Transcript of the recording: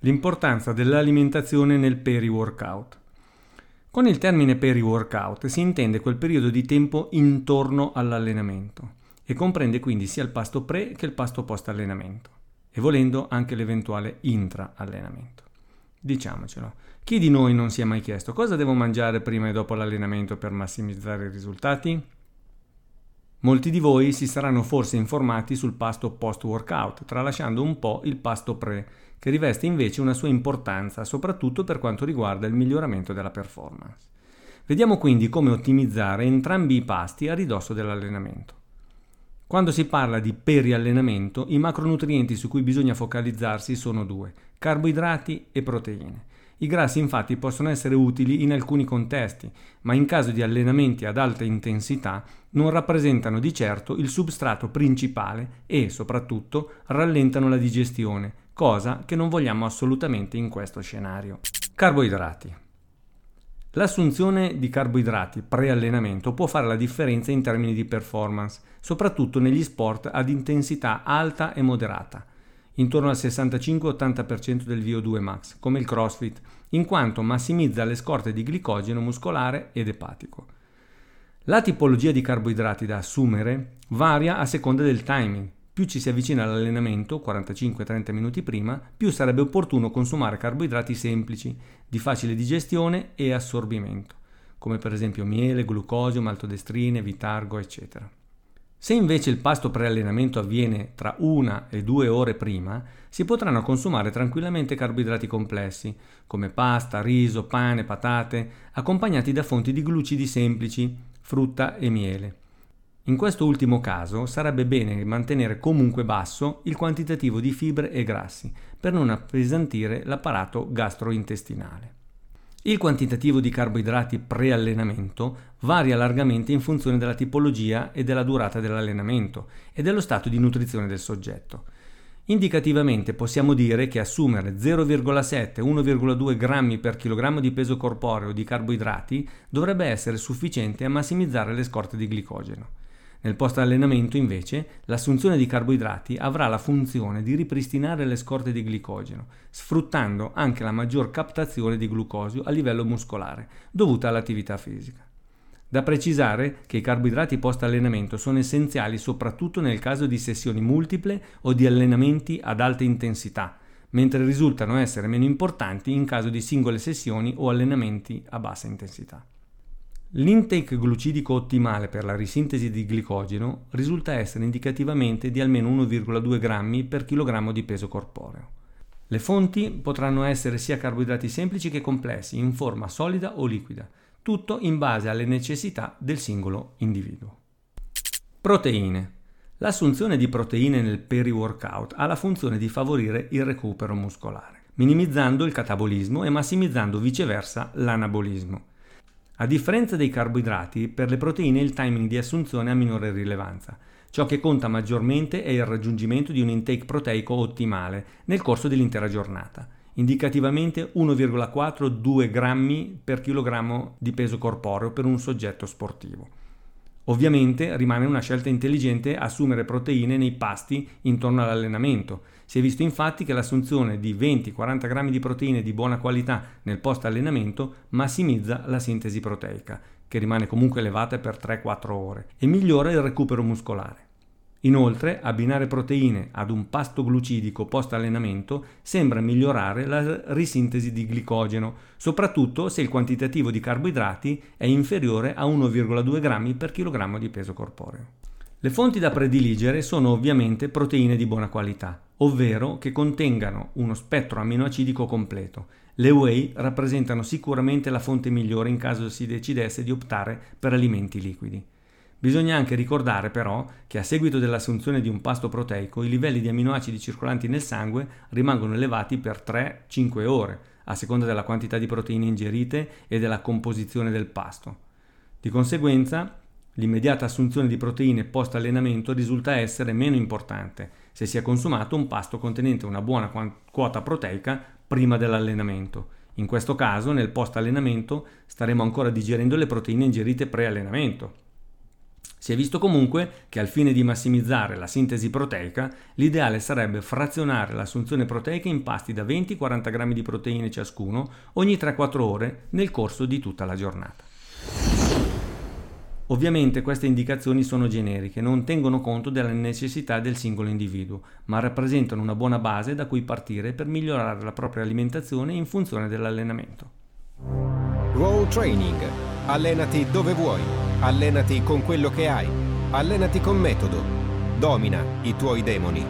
l'importanza dell'alimentazione nel peri-workout. Con il termine peri-workout si intende quel periodo di tempo intorno all'allenamento e comprende quindi sia il pasto pre che il pasto post allenamento e volendo anche l'eventuale intra-allenamento. Diciamocelo, chi di noi non si è mai chiesto cosa devo mangiare prima e dopo l'allenamento per massimizzare i risultati? Molti di voi si saranno forse informati sul pasto post-workout, tralasciando un po' il pasto pre, che riveste invece una sua importanza, soprattutto per quanto riguarda il miglioramento della performance. Vediamo quindi come ottimizzare entrambi i pasti a ridosso dell'allenamento. Quando si parla di periallenamento, i macronutrienti su cui bisogna focalizzarsi sono due, carboidrati e proteine. I grassi infatti possono essere utili in alcuni contesti, ma in caso di allenamenti ad alta intensità non rappresentano di certo il substrato principale e, soprattutto, rallentano la digestione, cosa che non vogliamo assolutamente in questo scenario. Carboidrati. L'assunzione di carboidrati pre-allenamento può fare la differenza in termini di performance, soprattutto negli sport ad intensità alta e moderata, intorno al 65-80% del VO2 max, come il CrossFit, in quanto massimizza le scorte di glicogeno muscolare ed epatico. La tipologia di carboidrati da assumere varia a seconda del timing. Più ci si avvicina all'allenamento, 45-30 minuti prima, più sarebbe opportuno consumare carboidrati semplici, di facile digestione e assorbimento, come per esempio miele, glucosio, maltodestrine, vitargo, eccetera. Se invece il pasto pre-allenamento avviene tra una e due ore prima, si potranno consumare tranquillamente carboidrati complessi, come pasta, riso, pane, patate, accompagnati da fonti di glucidi semplici, frutta e miele. In questo ultimo caso sarebbe bene mantenere comunque basso il quantitativo di fibre e grassi per non appesantire l'apparato gastrointestinale. Il quantitativo di carboidrati pre-allenamento varia largamente in funzione della tipologia e della durata dell'allenamento e dello stato di nutrizione del soggetto. Indicativamente possiamo dire che assumere 0,7-1,2 grammi per chilogrammo di peso corporeo di carboidrati dovrebbe essere sufficiente a massimizzare le scorte di glicogeno. Nel post-allenamento, invece, l'assunzione di carboidrati avrà la funzione di ripristinare le scorte di glicogeno, sfruttando anche la maggior captazione di glucosio a livello muscolare, dovuta all'attività fisica. Da precisare che i carboidrati post-allenamento sono essenziali soprattutto nel caso di sessioni multiple o di allenamenti ad alta intensità, mentre risultano essere meno importanti in caso di singole sessioni o allenamenti a bassa intensità. L'intake glucidico ottimale per la risintesi di glicogeno risulta essere indicativamente di almeno 1,2 grammi per chilogrammo di peso corporeo. Le fonti potranno essere sia carboidrati semplici che complessi, in forma solida o liquida, tutto in base alle necessità del singolo individuo. Proteine. L'assunzione di proteine nel peri-workout ha la funzione di favorire il recupero muscolare, minimizzando il catabolismo e massimizzando viceversa l'anabolismo. A differenza dei carboidrati, per le proteine il timing di assunzione ha minore rilevanza. Ciò che conta maggiormente è il raggiungimento di un intake proteico ottimale nel corso dell'intera giornata, indicativamente 1,4-2 grammi per chilogrammo di peso corporeo per un soggetto sportivo. Ovviamente rimane una scelta intelligente assumere proteine nei pasti intorno all'allenamento. Si è visto infatti che l'assunzione di 20-40 grammi di proteine di buona qualità nel post allenamento massimizza la sintesi proteica, che rimane comunque elevata per 3-4 ore, e migliora il recupero muscolare. Inoltre, abbinare proteine ad un pasto glucidico post allenamento sembra migliorare la risintesi di glicogeno, soprattutto se il quantitativo di carboidrati è inferiore a 1,2 grammi per chilogrammo di peso corporeo. Le fonti da prediligere sono ovviamente proteine di buona qualità, ovvero che contengano uno spettro aminoacidico completo. Le whey rappresentano sicuramente la fonte migliore in caso si decidesse di optare per alimenti liquidi. Bisogna anche ricordare però che a seguito dell'assunzione di un pasto proteico i livelli di aminoacidi circolanti nel sangue rimangono elevati per 3-5 ore, a seconda della quantità di proteine ingerite e della composizione del pasto. Di conseguenza, l'immediata assunzione di proteine post allenamento risulta essere meno importante se si è consumato un pasto contenente una buona quota proteica prima dell'allenamento. In questo caso, nel post allenamento, staremo ancora digerendo le proteine ingerite pre-allenamento Si è visto comunque che al fine di massimizzare la sintesi proteica, l'ideale sarebbe frazionare l'assunzione proteica in pasti da 20-40 grammi di proteine ciascuno ogni 3-4 ore nel corso di tutta la giornata. Ovviamente queste indicazioni sono generiche, non tengono conto della necessità del singolo individuo, ma rappresentano una buona base da cui partire per migliorare la propria alimentazione in funzione dell'allenamento. Go Training. Allenati dove vuoi Allenati con quello che hai. Allenati con metodo. Domina i tuoi demoni.